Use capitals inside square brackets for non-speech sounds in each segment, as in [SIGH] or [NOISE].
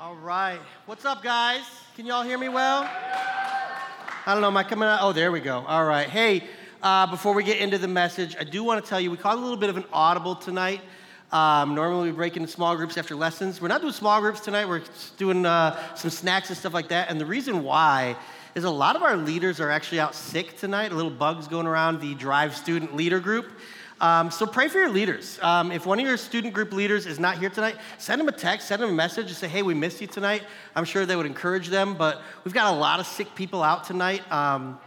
All right. What's up, guys? Can y'all hear me well? I don't know. Am I coming out? Oh, there we go. All right. Hey, uh, before we get into the message, I do want to tell you we caught a little bit of an audible tonight. Um, normally we break into small groups after lessons. We're not doing small groups tonight. We're doing uh, some snacks and stuff like that. And the reason why is a lot of our leaders are actually out sick tonight. A little bugs going around the Drive student leader group. Um, so pray for your leaders. Um, if one of your student group leaders is not here tonight, send them a text, send them a message, and say, hey, we missed you tonight. I'm sure they would encourage them, but we've got a lot of sick people out tonight. Um,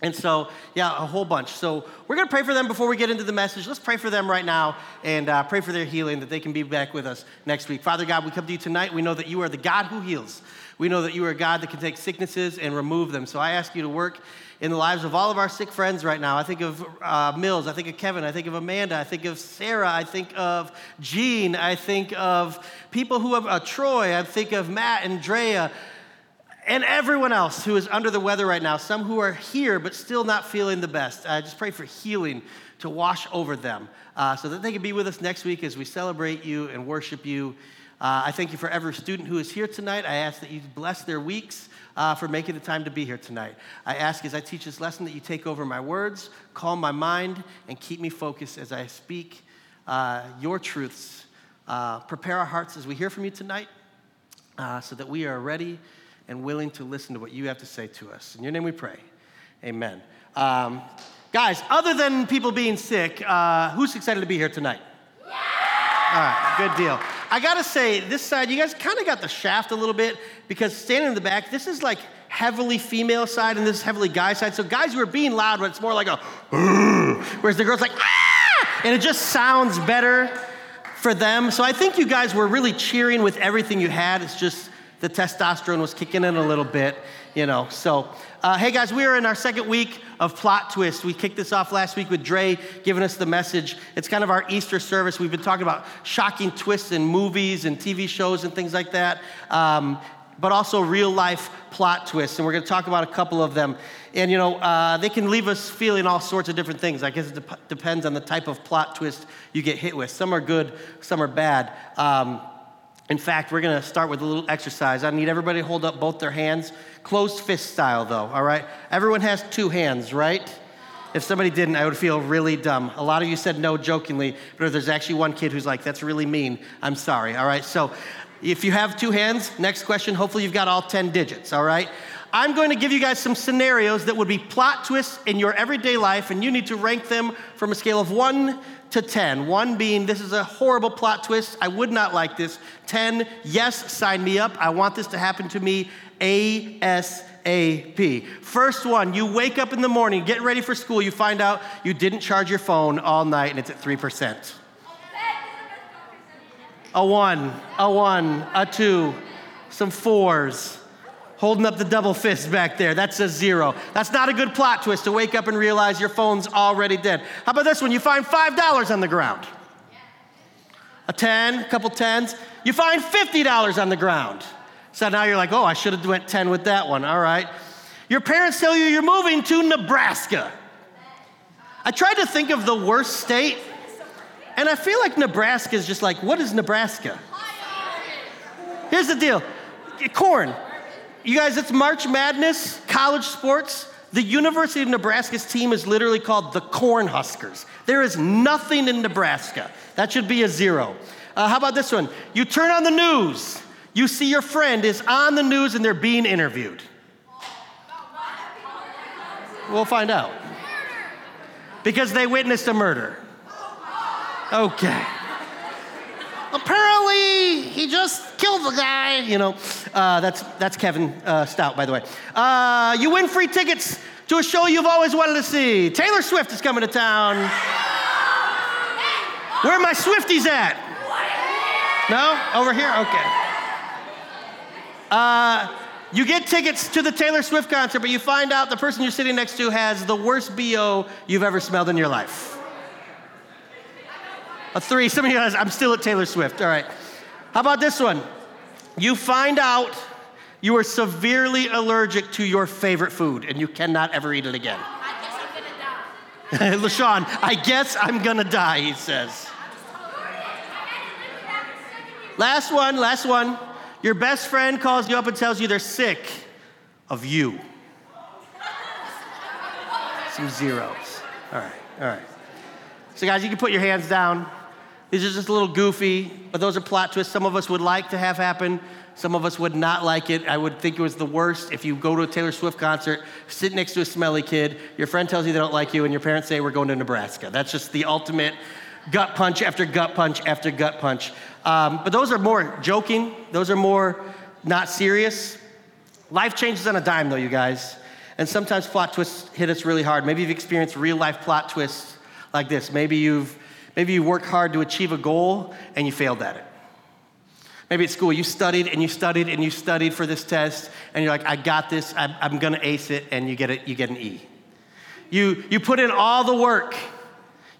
and so, yeah, a whole bunch. So we're going to pray for them before we get into the message. Let's pray for them right now and uh, pray for their healing, that they can be back with us next week. Father God, we come to you tonight. We know that you are the God who heals. We know that you are a God that can take sicknesses and remove them. So I ask you to work in the lives of all of our sick friends right now. I think of uh, Mills, I think of Kevin, I think of Amanda, I think of Sarah, I think of Jean, I think of people who have uh, Troy, I think of Matt and Drea, and everyone else who is under the weather right now. Some who are here but still not feeling the best. I just pray for healing to wash over them uh, so that they can be with us next week as we celebrate you and worship you. Uh, I thank you for every student who is here tonight. I ask that you bless their weeks uh, for making the time to be here tonight. I ask as I teach this lesson that you take over my words, calm my mind, and keep me focused as I speak uh, your truths. Uh, prepare our hearts as we hear from you tonight uh, so that we are ready and willing to listen to what you have to say to us. In your name we pray. Amen. Um, guys, other than people being sick, uh, who's excited to be here tonight? Yeah! All right, good deal. I gotta say, this side, you guys kind of got the shaft a little bit because standing in the back, this is like heavily female side and this is heavily guy side. So guys were being loud, but it's more like a, whereas the girl's like, ah, and it just sounds better for them. So I think you guys were really cheering with everything you had. It's just the testosterone was kicking in a little bit, you know. So, uh, hey guys, we are in our second week of Plot Twist. We kicked this off last week with Dre giving us the message. It's kind of our Easter service. We've been talking about shocking twists in movies and TV shows and things like that. Um, but also real life plot twists, and we're going to talk about a couple of them. And you know, uh, they can leave us feeling all sorts of different things. I guess it de- depends on the type of plot twist you get hit with. Some are good, some are bad. Um, in fact, we're going to start with a little exercise. I need everybody to hold up both their hands, closed fist style, though, all right? Everyone has two hands, right? If somebody didn't, I would feel really dumb. A lot of you said no jokingly, but if there's actually one kid who's like, that's really mean, I'm sorry, all right? So if you have two hands, next question, hopefully you've got all 10 digits, all right? I'm going to give you guys some scenarios that would be plot twists in your everyday life, and you need to rank them from a scale of one to 10. One being, this is a horrible plot twist. I would not like this. 10, yes, sign me up. I want this to happen to me ASAP. First one, you wake up in the morning, get ready for school, you find out you didn't charge your phone all night and it's at 3%. A one, a one, a two, some fours holding up the double fist back there. That's a zero. That's not a good plot twist to wake up and realize your phone's already dead. How about this one? You find $5 on the ground. A 10, a couple tens. You find $50 on the ground. So now you're like, oh, I should have went 10 with that one. All right. Your parents tell you you're moving to Nebraska. I tried to think of the worst state, and I feel like Nebraska is just like, what is Nebraska? Here's the deal corn. You guys, it's March Madness, college sports. The University of Nebraska's team is literally called the Cornhuskers. There is nothing in Nebraska. That should be a zero. Uh, how about this one? You turn on the news, you see your friend is on the news and they're being interviewed. We'll find out. Because they witnessed a murder. Okay apparently he just killed the guy. You know, uh, that's, that's Kevin uh, Stout, by the way. Uh, you win free tickets to a show you've always wanted to see. Taylor Swift is coming to town. Where are my Swifties at? No? Over here? Okay. Uh, you get tickets to the Taylor Swift concert, but you find out the person you're sitting next to has the worst BO you've ever smelled in your life. A three. Some of you guys, I'm still at Taylor Swift. All right. How about this one? You find out you are severely allergic to your favorite food and you cannot ever eat it again. I guess I'm gonna die. [LAUGHS] LaShawn, I guess I'm gonna die, he says. Last one, last one. Your best friend calls you up and tells you they're sick of you. Some zeros. All right, all right. So, guys, you can put your hands down. These are just a little goofy, but those are plot twists some of us would like to have happen. Some of us would not like it. I would think it was the worst if you go to a Taylor Swift concert, sit next to a smelly kid, your friend tells you they don't like you, and your parents say, We're going to Nebraska. That's just the ultimate gut punch after gut punch after gut punch. Um, but those are more joking, those are more not serious. Life changes on a dime, though, you guys. And sometimes plot twists hit us really hard. Maybe you've experienced real life plot twists like this. Maybe you've maybe you work hard to achieve a goal and you failed at it. Maybe at school you studied and you studied and you studied for this test and you're like, I got this, I'm, I'm gonna ace it, and you get it, you get an E. You you put in all the work.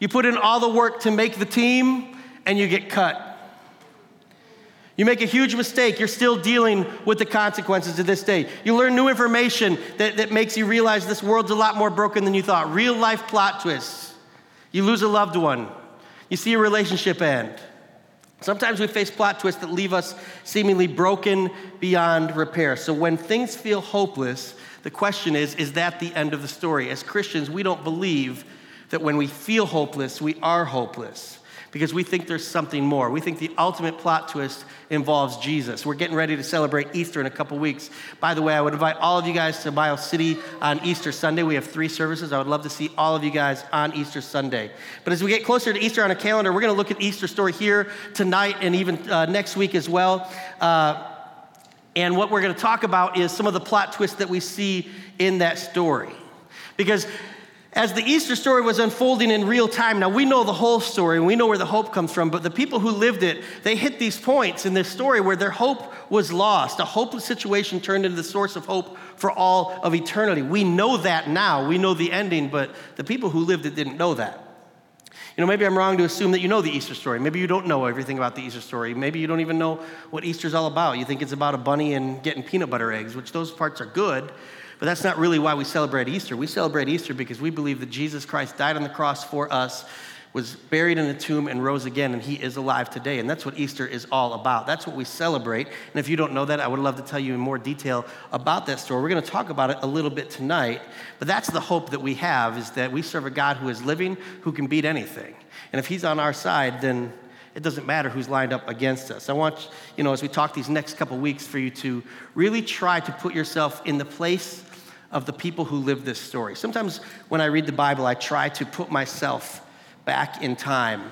You put in all the work to make the team and you get cut. You make a huge mistake, you're still dealing with the consequences to this day. You learn new information that, that makes you realize this world's a lot more broken than you thought. Real life plot twists. You lose a loved one, you see a relationship end. Sometimes we face plot twists that leave us seemingly broken beyond repair. So when things feel hopeless, the question is is that the end of the story? As Christians, we don't believe that when we feel hopeless, we are hopeless because we think there's something more. We think the ultimate plot twist involves Jesus. We're getting ready to celebrate Easter in a couple weeks. By the way, I would invite all of you guys to Miles City on Easter Sunday. We have three services. I would love to see all of you guys on Easter Sunday. But as we get closer to Easter on a calendar, we're going to look at Easter story here tonight and even uh, next week as well. Uh, and what we're going to talk about is some of the plot twists that we see in that story. Because as the Easter story was unfolding in real time, now we know the whole story and we know where the hope comes from, but the people who lived it, they hit these points in this story where their hope was lost. A hopeless situation turned into the source of hope for all of eternity. We know that now. We know the ending, but the people who lived it didn't know that. You know, maybe I'm wrong to assume that you know the Easter story. Maybe you don't know everything about the Easter story. Maybe you don't even know what Easter's all about. You think it's about a bunny and getting peanut butter eggs, which those parts are good. But that's not really why we celebrate Easter. We celebrate Easter because we believe that Jesus Christ died on the cross for us, was buried in a tomb, and rose again, and he is alive today. And that's what Easter is all about. That's what we celebrate. And if you don't know that, I would love to tell you in more detail about that story. We're going to talk about it a little bit tonight. But that's the hope that we have is that we serve a God who is living, who can beat anything. And if he's on our side, then it doesn't matter who's lined up against us. I want, you know, as we talk these next couple weeks, for you to really try to put yourself in the place of the people who live this story. Sometimes when I read the Bible, I try to put myself back in time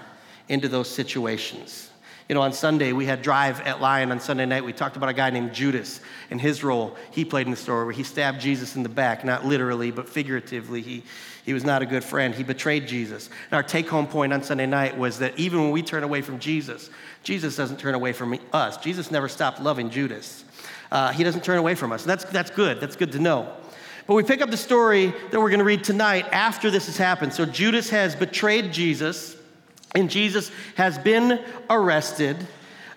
into those situations. You know, on Sunday, we had Drive at Lion on Sunday night. We talked about a guy named Judas and his role he played in the story where he stabbed Jesus in the back, not literally, but figuratively. He, he was not a good friend. He betrayed Jesus. And our take home point on Sunday night was that even when we turn away from Jesus, Jesus doesn't turn away from us. Jesus never stopped loving Judas. Uh, he doesn't turn away from us. And that's, that's good. That's good to know. But we pick up the story that we're going to read tonight after this has happened. So Judas has betrayed Jesus, and Jesus has been arrested.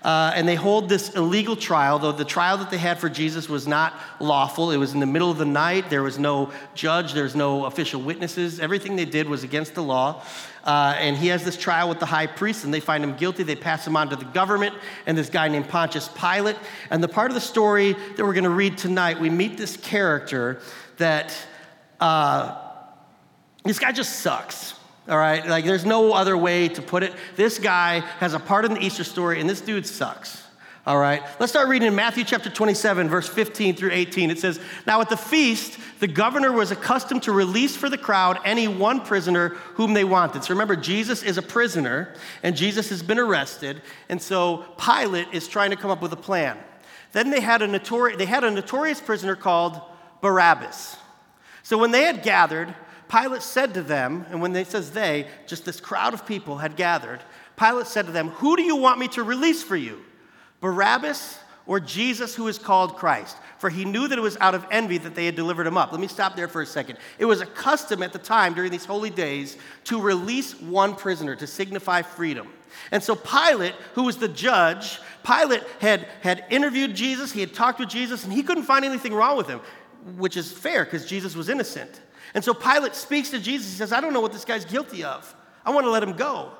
Uh, and they hold this illegal trial, though the trial that they had for Jesus was not lawful. It was in the middle of the night. There was no judge, there was no official witnesses. Everything they did was against the law. Uh, and he has this trial with the high priest, and they find him guilty. They pass him on to the government and this guy named Pontius Pilate. And the part of the story that we're going to read tonight, we meet this character that uh, this guy just sucks. All right, like there's no other way to put it. This guy has a part in the Easter story, and this dude sucks. All right, let's start reading in Matthew chapter 27, verse 15 through 18. It says, Now at the feast, the governor was accustomed to release for the crowd any one prisoner whom they wanted. So remember, Jesus is a prisoner, and Jesus has been arrested, and so Pilate is trying to come up with a plan. Then they had a, notori- they had a notorious prisoner called Barabbas. So when they had gathered, Pilate said to them, and when they says they, just this crowd of people had gathered, Pilate said to them, Who do you want me to release for you? Barabbas or Jesus who is called Christ? For he knew that it was out of envy that they had delivered him up. Let me stop there for a second. It was a custom at the time during these holy days to release one prisoner to signify freedom. And so Pilate, who was the judge, Pilate had, had interviewed Jesus, he had talked with Jesus, and he couldn't find anything wrong with him which is fair because Jesus was innocent. And so Pilate speaks to Jesus. He says, I don't know what this guy's guilty of. I want to let him go.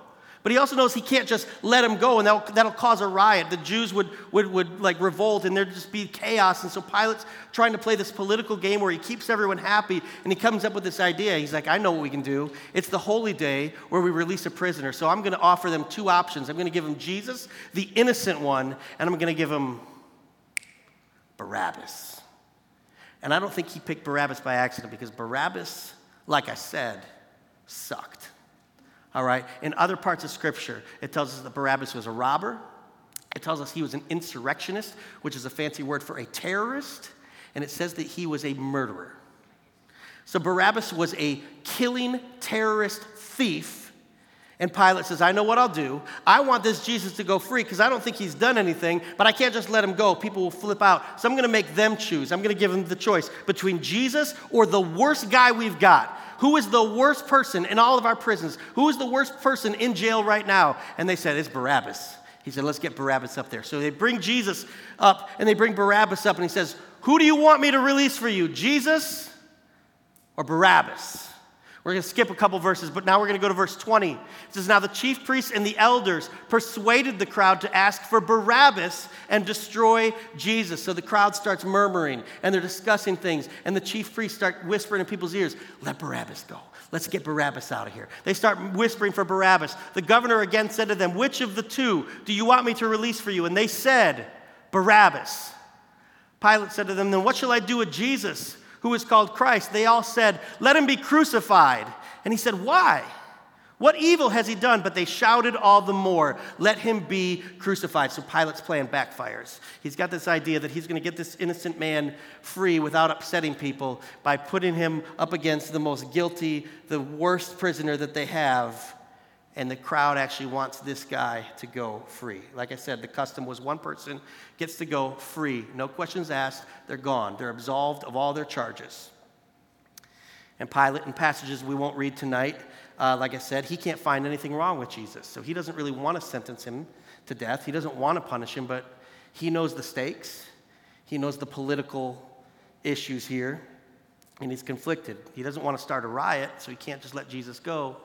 But he also knows he can't just let him go, and that'll, that'll cause a riot. The Jews would, would, would like revolt, and there'd just be chaos. And so Pilate's trying to play this political game where he keeps everyone happy, and he comes up with this idea. He's like, I know what we can do. It's the holy day where we release a prisoner. So I'm going to offer them two options. I'm going to give them Jesus, the innocent one, and I'm going to give him Barabbas. And I don't think he picked Barabbas by accident because Barabbas, like I said, sucked. All right? In other parts of Scripture, it tells us that Barabbas was a robber. It tells us he was an insurrectionist, which is a fancy word for a terrorist. And it says that he was a murderer. So Barabbas was a killing terrorist thief. And Pilate says, I know what I'll do. I want this Jesus to go free because I don't think he's done anything, but I can't just let him go. People will flip out. So I'm going to make them choose. I'm going to give them the choice between Jesus or the worst guy we've got. Who is the worst person in all of our prisons? Who is the worst person in jail right now? And they said, It's Barabbas. He said, Let's get Barabbas up there. So they bring Jesus up and they bring Barabbas up and he says, Who do you want me to release for you, Jesus or Barabbas? We're going to skip a couple verses, but now we're going to go to verse 20. It says, Now the chief priests and the elders persuaded the crowd to ask for Barabbas and destroy Jesus. So the crowd starts murmuring and they're discussing things, and the chief priests start whispering in people's ears, Let Barabbas go. Let's get Barabbas out of here. They start whispering for Barabbas. The governor again said to them, Which of the two do you want me to release for you? And they said, Barabbas. Pilate said to them, Then what shall I do with Jesus? Who is called Christ, they all said, Let him be crucified. And he said, Why? What evil has he done? But they shouted all the more, Let him be crucified. So Pilate's plan backfires. He's got this idea that he's going to get this innocent man free without upsetting people by putting him up against the most guilty, the worst prisoner that they have and the crowd actually wants this guy to go free. Like I said, the custom was one person gets to go free, no questions asked, they're gone. They're absolved of all their charges. And Pilate, in passages we won't read tonight, uh, like I said, he can't find anything wrong with Jesus. So he doesn't really want to sentence him to death. He doesn't want to punish him, but he knows the stakes. He knows the political issues here, and he's conflicted. He doesn't want to start a riot, so he can't just let Jesus go.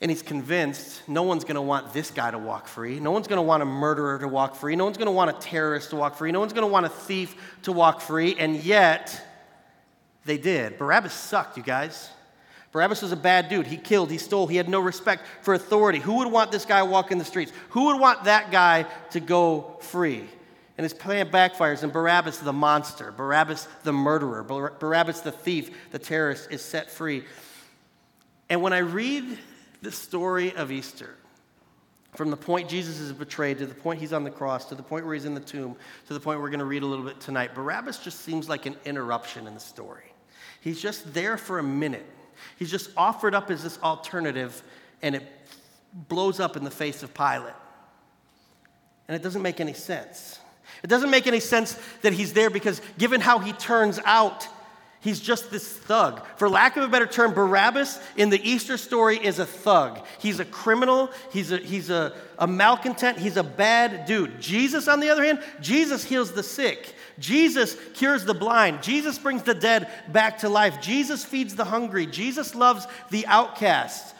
And he's convinced no one's going to want this guy to walk free. No one's going to want a murderer to walk free. No one's going to want a terrorist to walk free. No one's going to want a thief to walk free. And yet, they did. Barabbas sucked, you guys. Barabbas was a bad dude. He killed, he stole, he had no respect for authority. Who would want this guy walking the streets? Who would want that guy to go free? And his plan backfires, and Barabbas, the monster, Barabbas, the murderer, Barabbas, the thief, the terrorist, is set free. And when I read the story of Easter, from the point Jesus is betrayed to the point he's on the cross to the point where he's in the tomb to the point we're going to read a little bit tonight, Barabbas just seems like an interruption in the story. He's just there for a minute. He's just offered up as this alternative, and it blows up in the face of Pilate. And it doesn't make any sense. It doesn't make any sense that he's there because, given how he turns out, He's just this thug. For lack of a better term, Barabbas in the Easter story is a thug. He's a criminal, he's a, he's a, a malcontent, he's a bad dude. Jesus, on the other hand, Jesus heals the sick. Jesus cures the blind. Jesus brings the dead back to life. Jesus feeds the hungry. Jesus loves the outcast.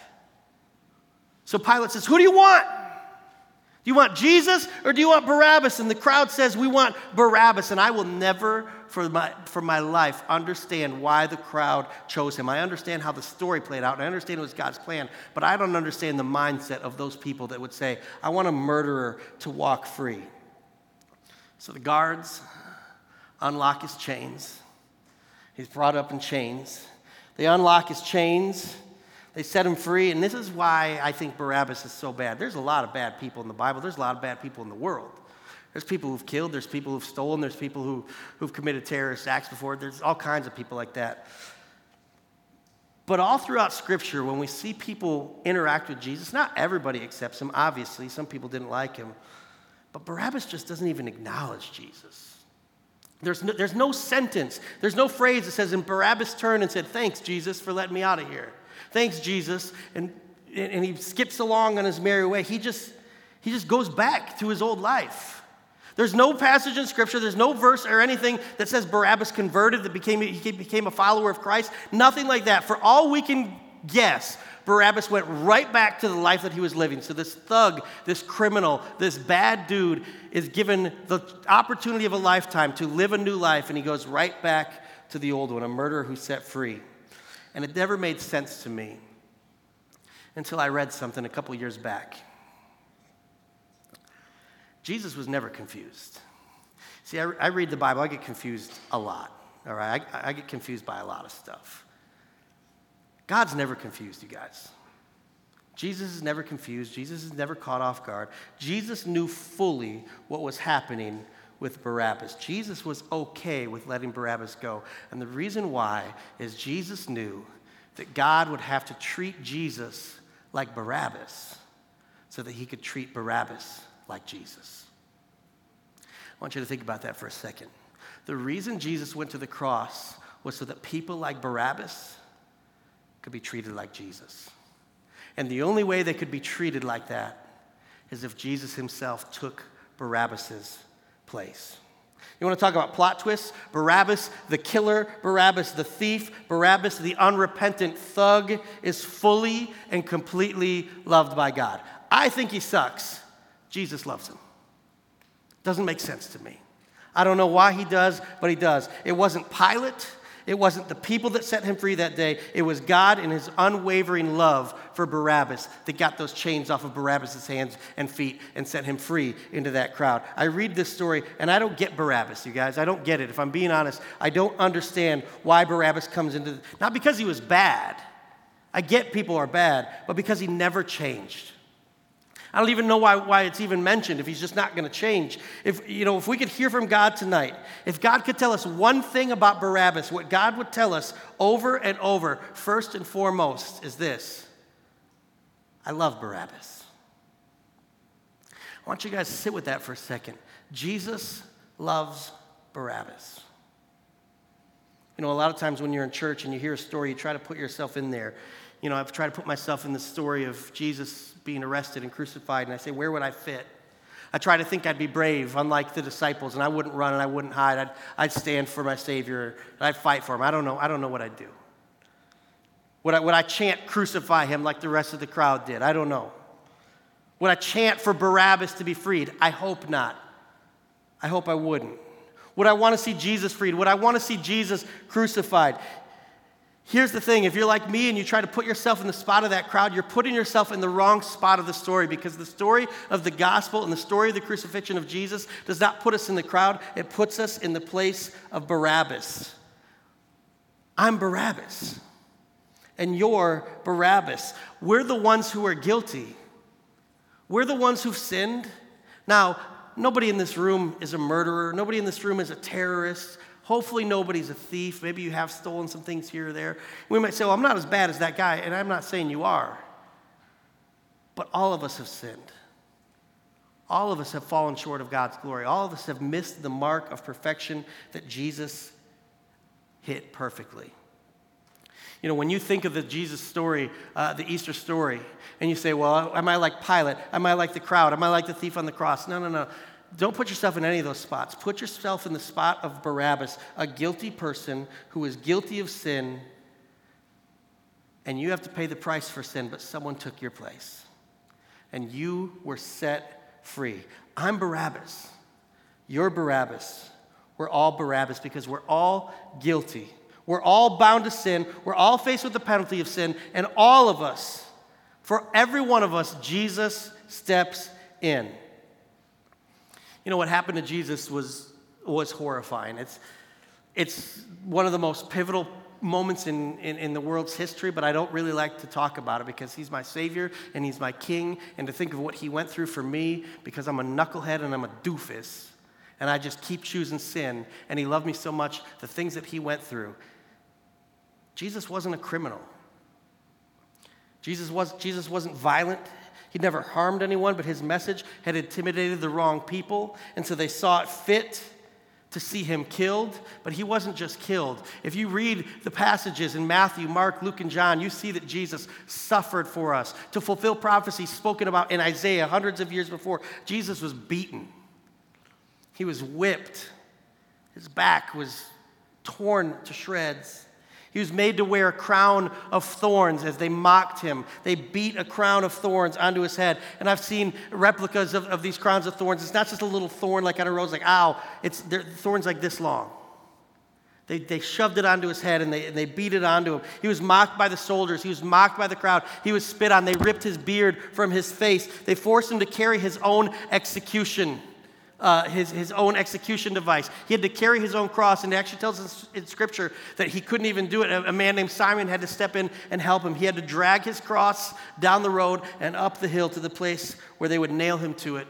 So Pilate says, Who do you want? Do you want Jesus or do you want Barabbas? And the crowd says, We want Barabbas. And I will never, for my, for my life, understand why the crowd chose him. I understand how the story played out, and I understand it was God's plan, but I don't understand the mindset of those people that would say, I want a murderer to walk free. So the guards unlock his chains. He's brought up in chains. They unlock his chains they set him free, and this is why I think Barabbas is so bad. There's a lot of bad people in the Bible, there's a lot of bad people in the world. There's people who've killed, there's people who've stolen, there's people who, who've committed terrorist acts before, there's all kinds of people like that. But all throughout Scripture, when we see people interact with Jesus, not everybody accepts him, obviously. Some people didn't like him. But Barabbas just doesn't even acknowledge Jesus. There's no, there's no sentence, there's no phrase that says, and Barabbas turned and said, Thanks, Jesus, for letting me out of here. Thanks, Jesus. And, and he skips along on his merry way. He just, he just goes back to his old life. There's no passage in Scripture, there's no verse or anything that says Barabbas converted, that became, he became a follower of Christ. Nothing like that. For all we can guess, Barabbas went right back to the life that he was living. So, this thug, this criminal, this bad dude is given the opportunity of a lifetime to live a new life, and he goes right back to the old one, a murderer who's set free. And it never made sense to me until I read something a couple years back. Jesus was never confused. See, I, I, read the Bible, I get confused a lot, all right? I, I get confused by a lot of stuff. God's never confused, you guys. Jesus is never confused. Jesus is never caught off guard. Jesus knew fully what was happening with Barabbas. Jesus was okay with letting Barabbas go. And the reason why is Jesus knew that God would have to treat Jesus like Barabbas so that he could treat Barabbas like Jesus. I want you to think about that for a second. The reason Jesus went to the cross was so that people like Barabbas could be treated like Jesus. And the only way they could be treated like that is if Jesus himself took Barabbas's place. You want to talk about plot twists? Barabbas, the killer, Barabbas, the thief, Barabbas, the unrepentant thug, is fully and completely loved by God. I think he sucks. Jesus loves him. Doesn't make sense to me. I don't know why he does, but he does. It wasn't Pilate. It wasn't the people that set him free that day. It was God in his unwavering love for Barabbas that got those chains off of Barabbas' hands and feet and set him free into that crowd. I read this story and I don't get Barabbas, you guys. I don't get it. If I'm being honest, I don't understand why Barabbas comes into, not because he was bad. I get people are bad, but because he never changed. I don't even know why, why it's even mentioned if he's just not going to change. If, you know, if we could hear from God tonight, if God could tell us one thing about Barabbas, what God would tell us over and over, first and foremost, is this I love Barabbas. I want you guys to sit with that for a second. Jesus loves Barabbas. You know, a lot of times when you're in church and you hear a story, you try to put yourself in there. You know, I've tried to put myself in the story of Jesus being arrested and crucified, and I say, where would I fit? I try to think I'd be brave, unlike the disciples, and I wouldn't run and I wouldn't hide. I'd, I'd stand for my Savior. I'd fight for him. I don't know. I don't know what I'd do. Would I, would I chant, crucify him like the rest of the crowd did? I don't know. Would I chant for Barabbas to be freed? I hope not. I hope I wouldn't. Would I want to see Jesus freed? Would I want to see Jesus crucified? Here's the thing if you're like me and you try to put yourself in the spot of that crowd, you're putting yourself in the wrong spot of the story because the story of the gospel and the story of the crucifixion of Jesus does not put us in the crowd, it puts us in the place of Barabbas. I'm Barabbas, and you're Barabbas. We're the ones who are guilty, we're the ones who've sinned. Now, nobody in this room is a murderer, nobody in this room is a terrorist. Hopefully, nobody's a thief. Maybe you have stolen some things here or there. We might say, Well, I'm not as bad as that guy, and I'm not saying you are. But all of us have sinned. All of us have fallen short of God's glory. All of us have missed the mark of perfection that Jesus hit perfectly. You know, when you think of the Jesus story, uh, the Easter story, and you say, Well, am I like Pilate? Am I like the crowd? Am I like the thief on the cross? No, no, no. Don't put yourself in any of those spots. Put yourself in the spot of Barabbas, a guilty person who is guilty of sin, and you have to pay the price for sin, but someone took your place. And you were set free. I'm Barabbas. You're Barabbas. We're all Barabbas because we're all guilty. We're all bound to sin. We're all faced with the penalty of sin. And all of us, for every one of us, Jesus steps in. You know, what happened to Jesus was, was horrifying. It's, it's one of the most pivotal moments in, in, in, the world's history, but I don't really like to talk about it because he's my Savior and he's my King. And to think of what he went through for me because I'm a knucklehead and I'm a doofus and I just keep choosing sin and he loved me so much, the things that he went through. Jesus wasn't a criminal. Jesus, was, Jesus wasn't violent. He'd never harmed anyone, but his message had intimidated the wrong people. And so they saw it fit to see him killed, but he wasn't just killed. If you read the passages in Matthew, Mark, Luke, and John, you see that Jesus suffered for us to fulfill prophecies spoken about in Isaiah hundreds of years before. Jesus was beaten, he was whipped, his back was torn to shreds. He was made to wear a crown of thorns as they mocked him. They beat a crown of thorns onto his head. And I've seen replicas of, of these crowns of thorns. It's not just a little thorn like on a rose, like, ow. It's thorns like this long. They, they shoved it onto his head and they, and they beat it onto him. He was mocked by the soldiers. He was mocked by the crowd. He was spit on. They ripped his beard from his face. They forced him to carry his own execution uh, his, his own execution device. He had to carry his own cross, and it actually tells us in Scripture that he couldn't even do it. A, a man named Simon had to step in and help him. He had to drag his cross down the road and up the hill to the place where they would nail him to it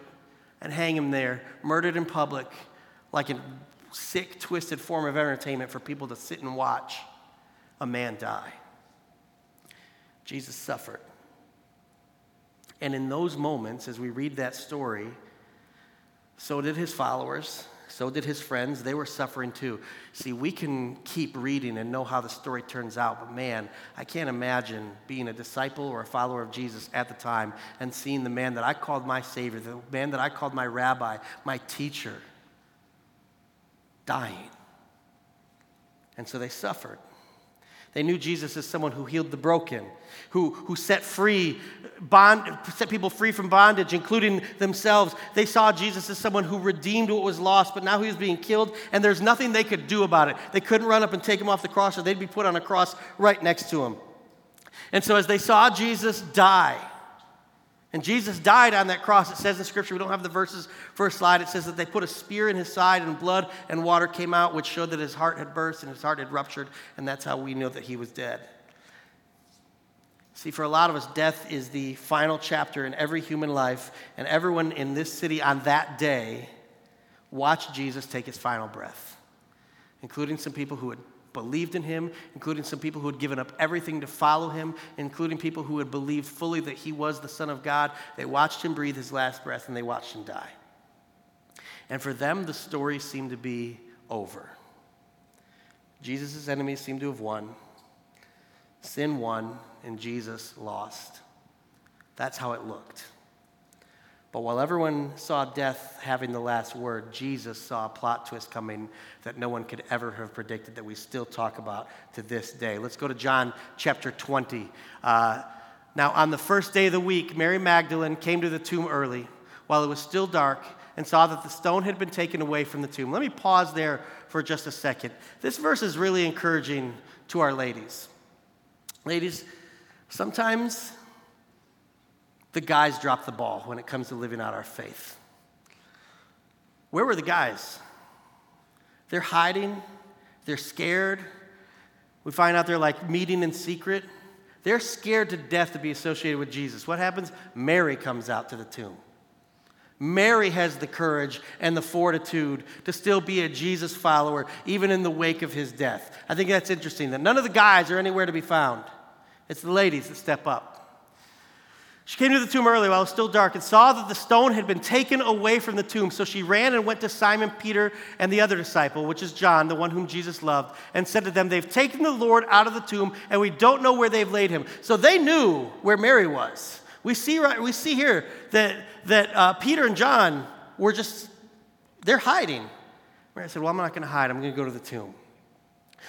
and hang him there, murdered in public, like a sick, twisted form of entertainment for people to sit and watch a man die. Jesus suffered. And in those moments, as we read that story, so did his followers. So did his friends. They were suffering too. See, we can keep reading and know how the story turns out, but man, I can't imagine being a disciple or a follower of Jesus at the time and seeing the man that I called my Savior, the man that I called my rabbi, my teacher, dying. And so they suffered. They knew Jesus as someone who healed the broken, who, who set free, bond, set people free from bondage, including themselves. They saw Jesus as someone who redeemed what was lost, but now he was being killed, and there's nothing they could do about it. They couldn't run up and take him off the cross, or they'd be put on a cross right next to him. And so as they saw Jesus die, and Jesus died on that cross. It says in Scripture, we don't have the verses for a slide. It says that they put a spear in his side and blood and water came out, which showed that his heart had burst and his heart had ruptured. And that's how we know that he was dead. See, for a lot of us, death is the final chapter in every human life. And everyone in this city on that day watched Jesus take his final breath, including some people who had believed in him, including some people who had given up everything to follow him, including people who had believed fully that he was the Son of God. They watched him breathe his last breath and they watched him die. And for them, the story seemed to be over. Jesus' enemies seemed to have won, sin won, and Jesus lost. That's how it looked. But while everyone saw death having the last word, Jesus saw a plot twist coming that no one could ever have predicted that we still talk about to this day. Let's go to John chapter 20. Uh, now, on the first day of the week, Mary Magdalene came to the tomb early while it was still dark and saw that the stone had been taken away from the tomb. Let me pause there for just a second. This verse is really encouraging to our ladies. Ladies, sometimes the guys drop the ball when it comes to living out our faith. Where were the guys? They're hiding, they're scared. We find out they're like meeting in secret. They're scared to death to be associated with Jesus. What happens? Mary comes out to the tomb. Mary has the courage and the fortitude to still be a Jesus follower, even in the wake of his death. I think that's interesting that none of the guys are anywhere to be found. It's the ladies that step up. She came to the tomb early while it was still dark and saw that the stone had been taken away from the tomb. So she ran and went to Simon Peter and the other disciple, which is John, the one whom Jesus loved, and said to them, They've taken the Lord out of the tomb, and we don't know where they've laid him. So they knew where Mary was. We see, right, we see here that, that uh, Peter and John were just, they're hiding. Mary said, Well, I'm not going to hide. I'm going to go to the tomb.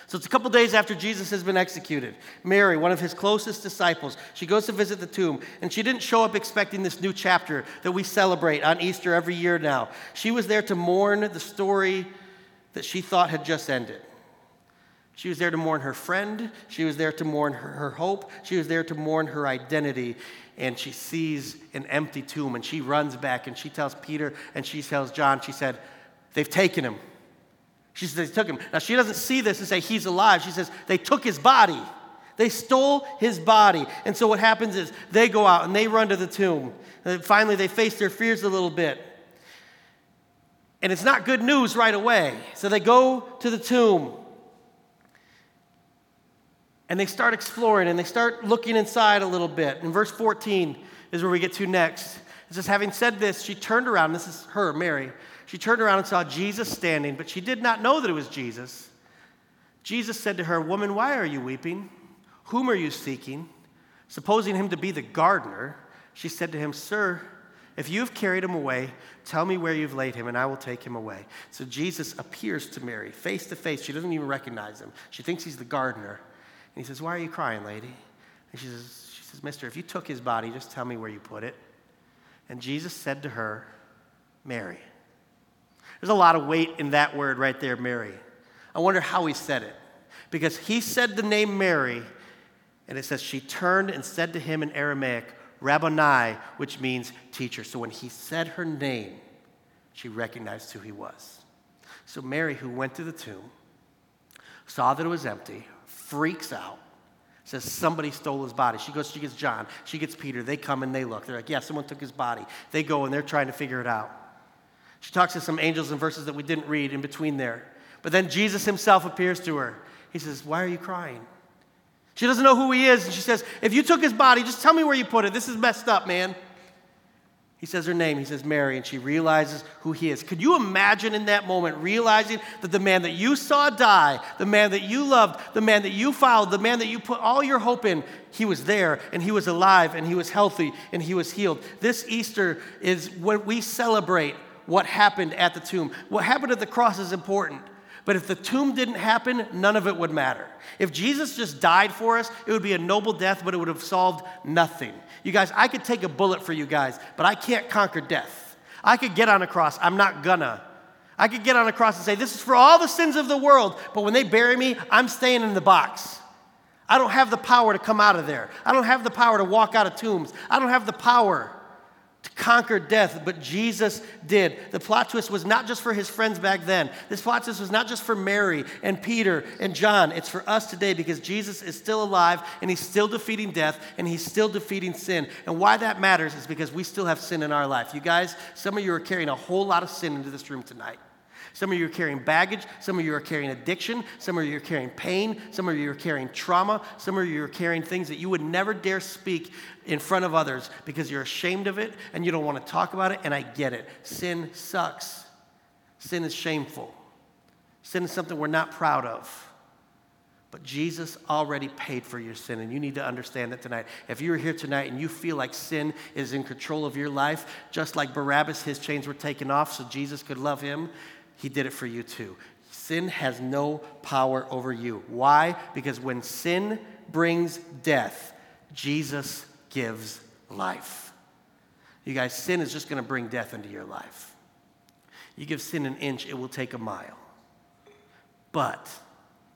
So it's a couple days after Jesus has been executed. Mary, one of his closest disciples, she goes to visit the tomb, and she didn't show up expecting this new chapter that we celebrate on Easter every year now. She was there to mourn the story that she thought had just ended. She was there to mourn her friend. She was there to mourn her, her, hope. She was there to mourn her identity. And she sees an empty tomb and she runs back and she tells Peter and she tells John, she said, They've taken him. She says, They took him. Now, she doesn't see this and say, He's alive. She says, They took his body. They stole his body. And so what happens is they go out and they run to the tomb. And finally, they face their fears a little bit. And it's not good news right away. So they go to the tomb and they start exploring and they start looking inside a little bit. And verse 14 is where we get to next. It says, Having said this, she turned around. This is her, Mary. She turned around and saw Jesus standing, but she did not know that it was Jesus. Jesus said to her, Woman, why are you weeping? Whom are you seeking? Supposing him to be the gardener, she said to him, Sir, if you have carried him away, tell me where you've laid him, and I will take him away. So Jesus appears to Mary face to face. She doesn't even recognize him. She thinks he's the gardener. And he says, Why are you crying, lady? And she says, she says, Mister, if you took his body, just tell me where you put it. And Jesus said to her, Mary. There's a lot of weight in that word right there, Mary. I wonder how he said it. Because he said the name Mary, and it says, She turned and said to him in Aramaic, Rabboni, which means teacher. So when he said her name, she recognized who he was. So Mary, who went to the tomb, saw that it was empty, freaks out, says somebody stole his body. She goes, she gets John, she gets Peter. They come and they look. They're like, yeah, someone took his body. They go and they're trying to figure it out. She talks to some angels and verses that we didn't read in between there. But then Jesus himself appears to her. He says, Why are you crying? She doesn't know who he is. And she says, If you took his body, just tell me where you put it. This is messed up, man. He says her name. He says Mary, and she realizes who he is. Could you imagine in that moment realizing that the man that you saw die, the man that you loved, the man that you followed, the man that you put all your hope in, he was there and he was alive and he was healthy and he was healed? This Easter is what we celebrate what happened at the tomb. What happened at the cross is important. But if the tomb didn't happen, none of it would matter. If Jesus just died for us, it would be a noble death, but it would have solved nothing. You guys, I could take a bullet for you guys, but I can't conquer death. I could get on a cross. I'm not gonna. I could get on a cross and say, This is for all the sins of the world, but when they bury me, I'm staying in the box. I don't have the power to come out of there. I don't have the power to walk out of tombs. I don't have the power to conquer death, but Jesus did. The plot twist was not just for his friends back then. This plot twist was not just for Mary and Peter and John. It's for us today because Jesus is still alive and he's still defeating death and he's still defeating sin. And why that matters is because we still have sin in our life. You guys, some of you are carrying a whole lot of sin into this room tonight. Some of you are carrying baggage. Some of you are carrying addiction. Some of you are carrying pain. Some of you are carrying trauma. Some of you are carrying things that you would never dare speak in front of others because you're ashamed of it and you don't want to talk about it. And I get it. Sin sucks. Sin is shameful. Sin is something we're not proud of. But Jesus already paid for your sin, and you need to understand that tonight. If you're here tonight and you feel like sin is in control of your life, just like Barabbas, his chains were taken off so Jesus could love him, he did it for you too. Sin has no power over you. Why? Because when sin brings death, Jesus gives life. You guys, sin is just going to bring death into your life. You give sin an inch, it will take a mile. But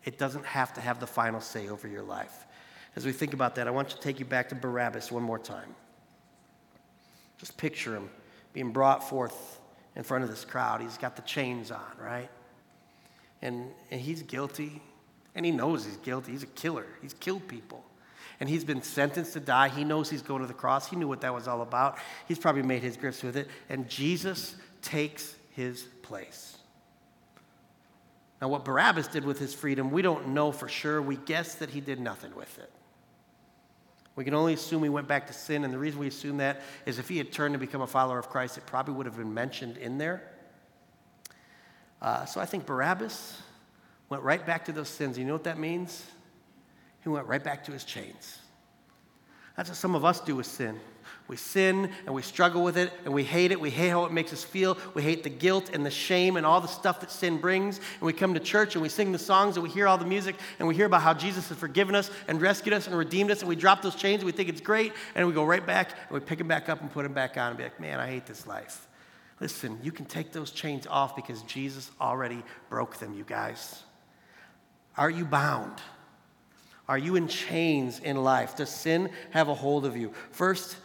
it doesn't have to have the final say over your life. As we think about that, I want to take you back to Barabbas one more time. Just picture him being brought forth in front of this crowd. He's got the chains on, right? And, and he's guilty, and he knows he's guilty. He's a killer, he's killed people. And he's been sentenced to die. He knows he's going to the cross. He knew what that was all about. He's probably made his grips with it. And Jesus takes his place. Now, what Barabbas did with his freedom, we don't know for sure. We guess that he did nothing with it. We can only assume he went back to sin, and the reason we assume that is if he had turned to become a follower of Christ, it probably would have been mentioned in there. Uh, so I think Barabbas went right back to those sins. You know what that means? He went right back to his chains. That's what some of us do with sin. We sin and we struggle with it and we hate it. We hate how it makes us feel. We hate the guilt and the shame and all the stuff that sin brings. And we come to church and we sing the songs and we hear all the music and we hear about how Jesus has forgiven us and rescued us and redeemed us. And we drop those chains and we think it's great. And we go right back and we pick them back up and put them back on and be like, man, I hate this life. Listen, you can take those chains off because Jesus already broke them, you guys. Are you bound? Are you in chains in life? Does sin have a hold of you? First,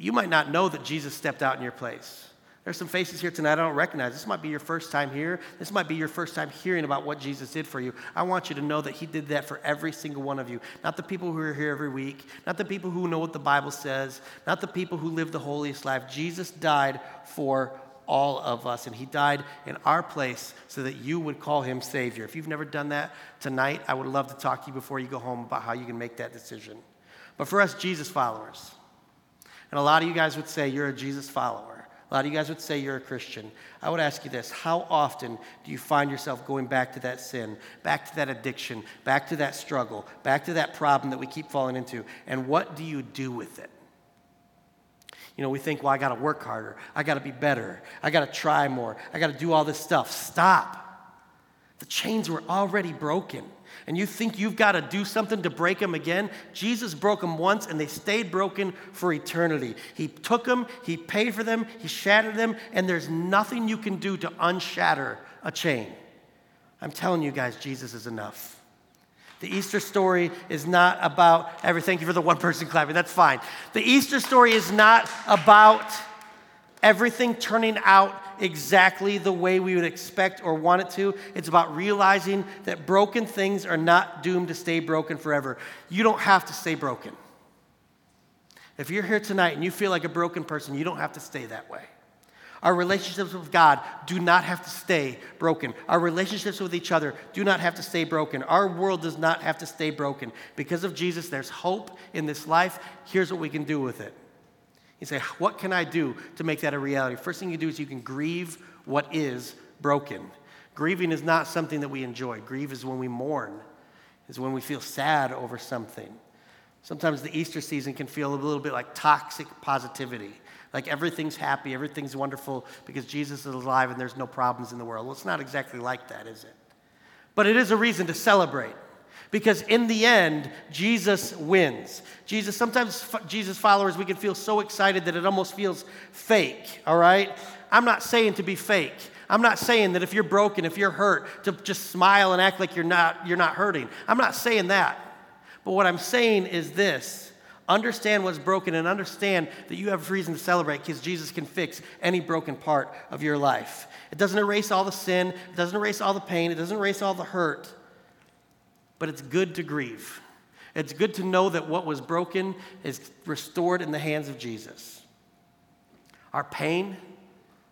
you might not know that Jesus stepped out in your place. There's some faces here tonight I don't recognize. This might be your first time here. This might be your first time hearing about what Jesus did for you. I want you to know that He did that for every single one of you. Not the people who are here every week, not the people who know what the Bible says, not the people who live the holiest life. Jesus died for all of us, and He died in our place so that you would call Him Savior. If you've never done that tonight, I would love to talk to you before you go home about how you can make that decision. But for us, Jesus followers, and a lot of you guys would say you're a Jesus follower. A lot of you guys would say you're a Christian. I would ask you this How often do you find yourself going back to that sin, back to that addiction, back to that struggle, back to that problem that we keep falling into? And what do you do with it? You know, we think, well, I got to work harder. I got to be better. I got to try more. I got to do all this stuff. Stop. The chains were already broken. And you think you've got to do something to break them again? Jesus broke them once and they stayed broken for eternity. He took them, He paid for them, He shattered them, and there's nothing you can do to unshatter a chain. I'm telling you guys, Jesus is enough. The Easter story is not about every. Thank you for the one person clapping. That's fine. The Easter story is not about everything turning out exactly the way we would expect or want it to. It's about realizing that broken things are not doomed to stay broken forever. You don't have to stay broken. If you're here tonight and you feel like a broken person, you don't have to stay that way. Our relationships with God do not have to stay broken. Our relationships with each other do not have to stay broken. Our world does not have to stay broken. Because of Jesus, there's hope in this life. Here's what we can do with it. You say, What can I do to make that a reality? First thing you do is you can grieve what is broken. Grieving is not something that we enjoy. Grieve is when we mourn, is when we feel sad over something. Sometimes the Easter season can feel a little bit like toxic positivity. Like everything's happy, everything's wonderful because Jesus is alive and there's no problems in the world. Well, it's not exactly like that, is it? But it is a reason to celebrate because in the end, Jesus wins. Jesus, sometimes Jesus followers, we can feel so excited that it almost feels fake, all right? I'm not saying to be fake. I'm not saying that if you're broken, if you're hurt, to just smile and act like you're not, you're not hurting. I'm not saying that. But what I'm saying is this Understand what's broken and understand that you have reason to celebrate because Jesus can fix any broken part of your life. It doesn't erase all the sin, it doesn't erase all the pain, it doesn't erase all the hurt, but it's good to grieve. It's good to know that what was broken is restored in the hands of Jesus. Our pain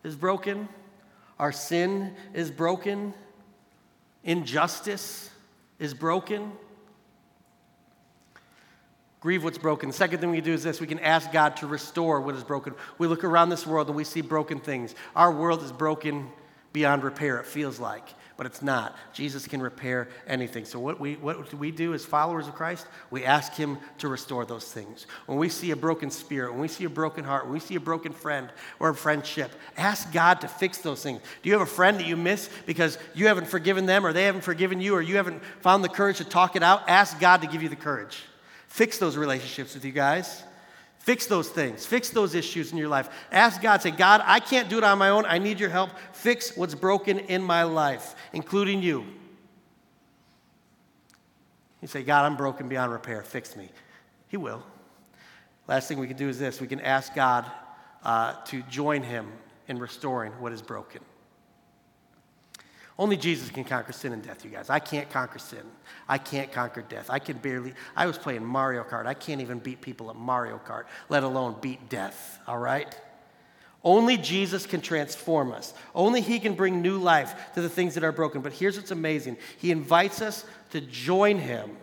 is broken, our sin is broken, injustice is broken. Grieve what's broken. The second thing we do is this we can ask God to restore what is broken. We look around this world and we see broken things. Our world is broken beyond repair, it feels like, but it's not. Jesus can repair anything. So, what, we, what do we do as followers of Christ? We ask Him to restore those things. When we see a broken spirit, when we see a broken heart, when we see a broken friend or a friendship, ask God to fix those things. Do you have a friend that you miss because you haven't forgiven them or they haven't forgiven you or you haven't found the courage to talk it out? Ask God to give you the courage. Fix those relationships with you guys. Fix those things. Fix those issues in your life. Ask God, say, God, I can't do it on my own. I need your help. Fix what's broken in my life, including you. You say, God, I'm broken beyond repair. Fix me. He will. Last thing we can do is this we can ask God uh, to join Him in restoring what is broken. Only Jesus can conquer sin and death, you guys. I can't conquer sin. I can't conquer death. I can barely, I was playing Mario Kart. I can't even beat people at Mario Kart, let alone beat death, all right? Only Jesus can transform us. Only He can bring new life to the things that are broken. But here's what's amazing He invites us to join Him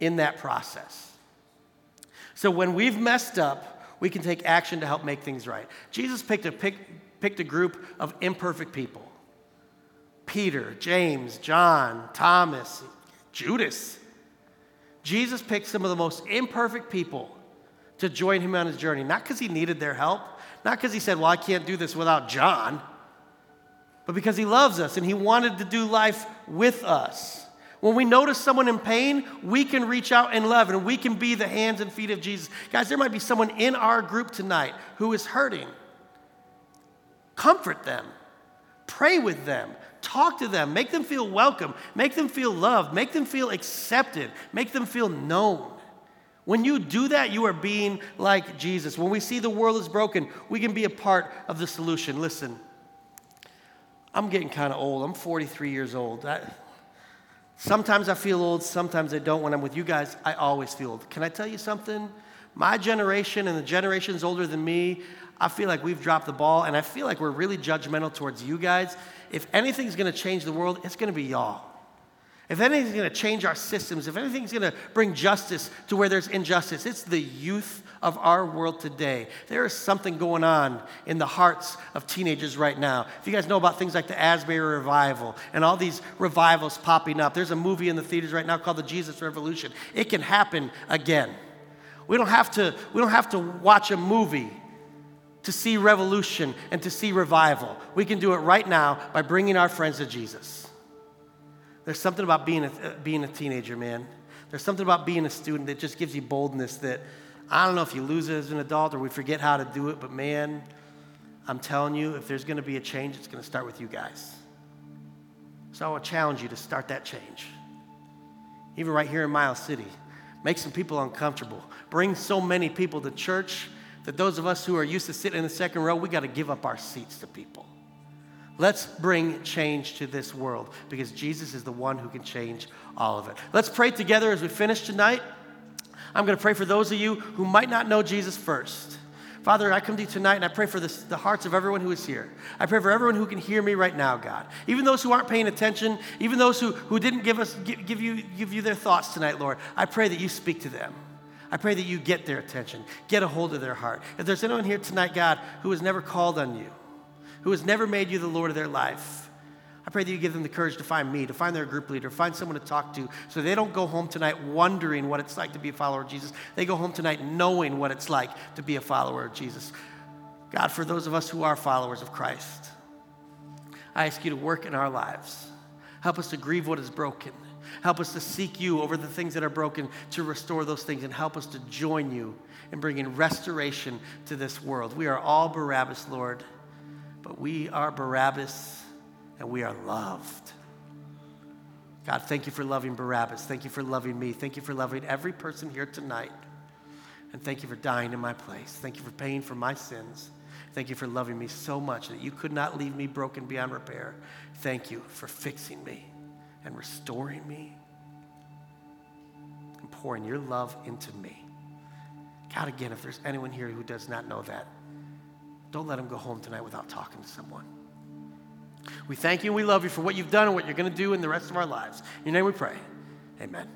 in that process. So when we've messed up, we can take action to help make things right. Jesus picked a, pick, picked a group of imperfect people. Peter, James, John, Thomas, Judas. Jesus picked some of the most imperfect people to join him on his journey, not because he needed their help, not because he said, Well, I can't do this without John, but because he loves us and he wanted to do life with us. When we notice someone in pain, we can reach out and love and we can be the hands and feet of Jesus. Guys, there might be someone in our group tonight who is hurting. Comfort them, pray with them, Talk to them, make them feel welcome, make them feel loved, make them feel accepted, make them feel known. When you do that, you are being like Jesus. When we see the world is broken, we can be a part of the solution. Listen, I'm getting kind of old. I'm 43 years old. I, sometimes I feel old, sometimes I don't. When I'm with you guys, I always feel old. Can I tell you something? My generation and the generations older than me, I feel like we've dropped the ball, and I feel like we're really judgmental towards you guys if anything's to change the world, it's to be y'all. If anything's to change our systems, if anything's to bring justice to where there's injustice, it's the youth of our world today. There is something going on in the hearts of teenagers right now. If you guys know about things like the Asbury Revival and all these revivals popping up, there's a movie in the theaters right now called The Jesus Revolution. It can happen again. We don't have to, we don't have to watch a movie to see revolution and to see revival. We can do it right now by bringing our friends to Jesus. There's something about being a, uh, being a teenager, man. There's something about being a student that just gives you boldness that I don't know if you lose it as an adult or we forget how to do it, but man, I'm telling you, if there's going to be a change, it's going to start with you guys. So I will challenge you to start that change. Even right here in Miles City, make some people uncomfortable. Bring so many people to church that those of us who are used to sitting in the second row, we got to give up our seats to people. Let's bring change to this world because Jesus is the one who can change all of it. Let's pray together as we finish tonight. I'm going to pray for those of you who might not know Jesus first. Father, I come to you tonight and I pray for this, the hearts of everyone who is here. I pray for everyone who can hear me right now, God. Even those who aren't paying attention, even those who, who didn't give, us, give, give, you, give you their thoughts tonight, Lord. I pray that you speak to them. I pray that you get their attention, get a hold of their heart. If there's anyone here tonight, God, who has never called on you, who has never made you the Lord of their life, I pray that you give them the courage to find me, to find their group leader, find someone to talk to, so they don't go home tonight wondering what it's like to be a follower of Jesus. They go home tonight knowing what it's like to be a follower of Jesus. God, for those of us who are followers of Christ, I ask you to work in our lives. Help us to grieve what is broken. Help us to seek you over the things that are broken, to restore those things, and help us to join you in bringing restoration to this world. We are all Barabbas, Lord but we are Barabbas and we are loved. God, thank you for loving Barabbas. Thank you for loving me. Thank you for loving every person here tonight. And thank you for dying in my place. Thank you for paying for my sins. Thank you for loving me so much that you could not leave me broken beyond repair. Thank you for fixing me and restoring me and pouring your love into me. God, again, if there's anyone here who does not know that, don't let them go home tonight without talking to someone. We thank you and we love you for what you've done and what you're going to do in the rest of our lives. In your name we pray. Amen.